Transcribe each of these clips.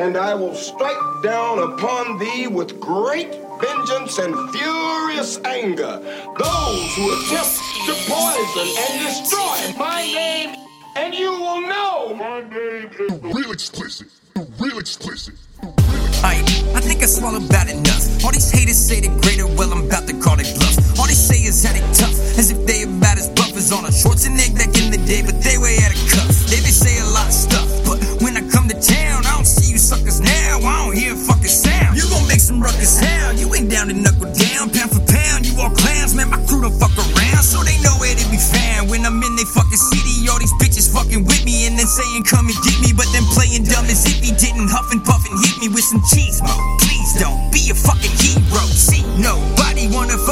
and I will strike down upon thee with great vengeance and furious anger those who attempt to poison and destroy my name, and you will know my name is real explicit. Real explicit. I, I think I swallowed about enough. All these haters say they're greater, well, I'm about to call it bluff. All they say is that they tough, as if they're about as buff as on a Schwarzenegger back in the day, but they way out of cuff. Hear fucking sound. You gon' make some ruckus now. You ain't down to knuckle down, pound for pound. You all clowns, man, my crew don't fuck around, so they know where to be found. When I'm in they fucking city, all these bitches fucking with me, and then saying come and get me, but then playing dumb as if he didn't huff and puff and hit me with some cheese mo. Please don't be a fucking hero. See, nobody wanna fuck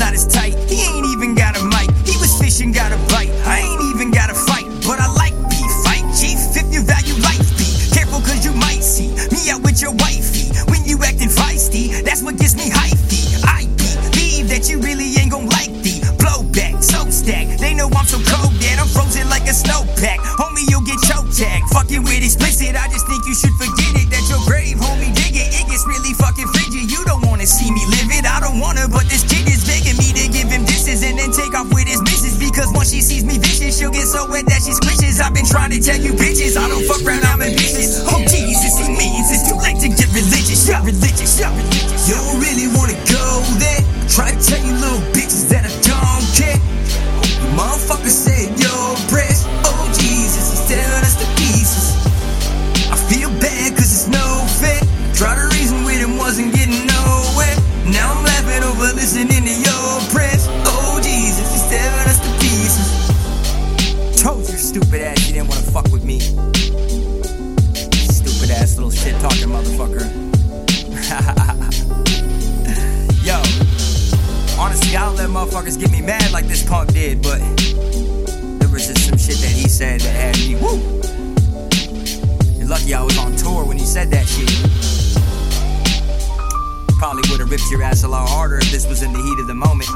not as tight. He ain't even got a mic. He was fishing, got a bite. I ain't even got a fight, but I like beef. Fight chief if you value life. Be careful cause you might see me out with your wifey. When you acting feisty, that's what gets me hypey. I believe that you really ain't gon' like the blowback. So stack, they know I'm so cold that I'm frozen like a snowpack. Homie, you'll get choke tag. Fucking with explicit, I just think you should forget it. That your sees me vicious, she'll get so wet that she squishes. I've been trying to tell you bitches, I don't fuck around, I'm ambitious. Oh Jesus, he means it's too late to get religious. Yeah, religious, yeah, religious. You don't really wanna go there. Try to tell you little bitches that I don't care. You motherfuckers said your motherfuckers get me mad like this punk did, but there was just some shit that he said that had me woo. You're lucky I was on tour when he said that shit. Probably would have ripped your ass a lot harder if this was in the heat of the moment.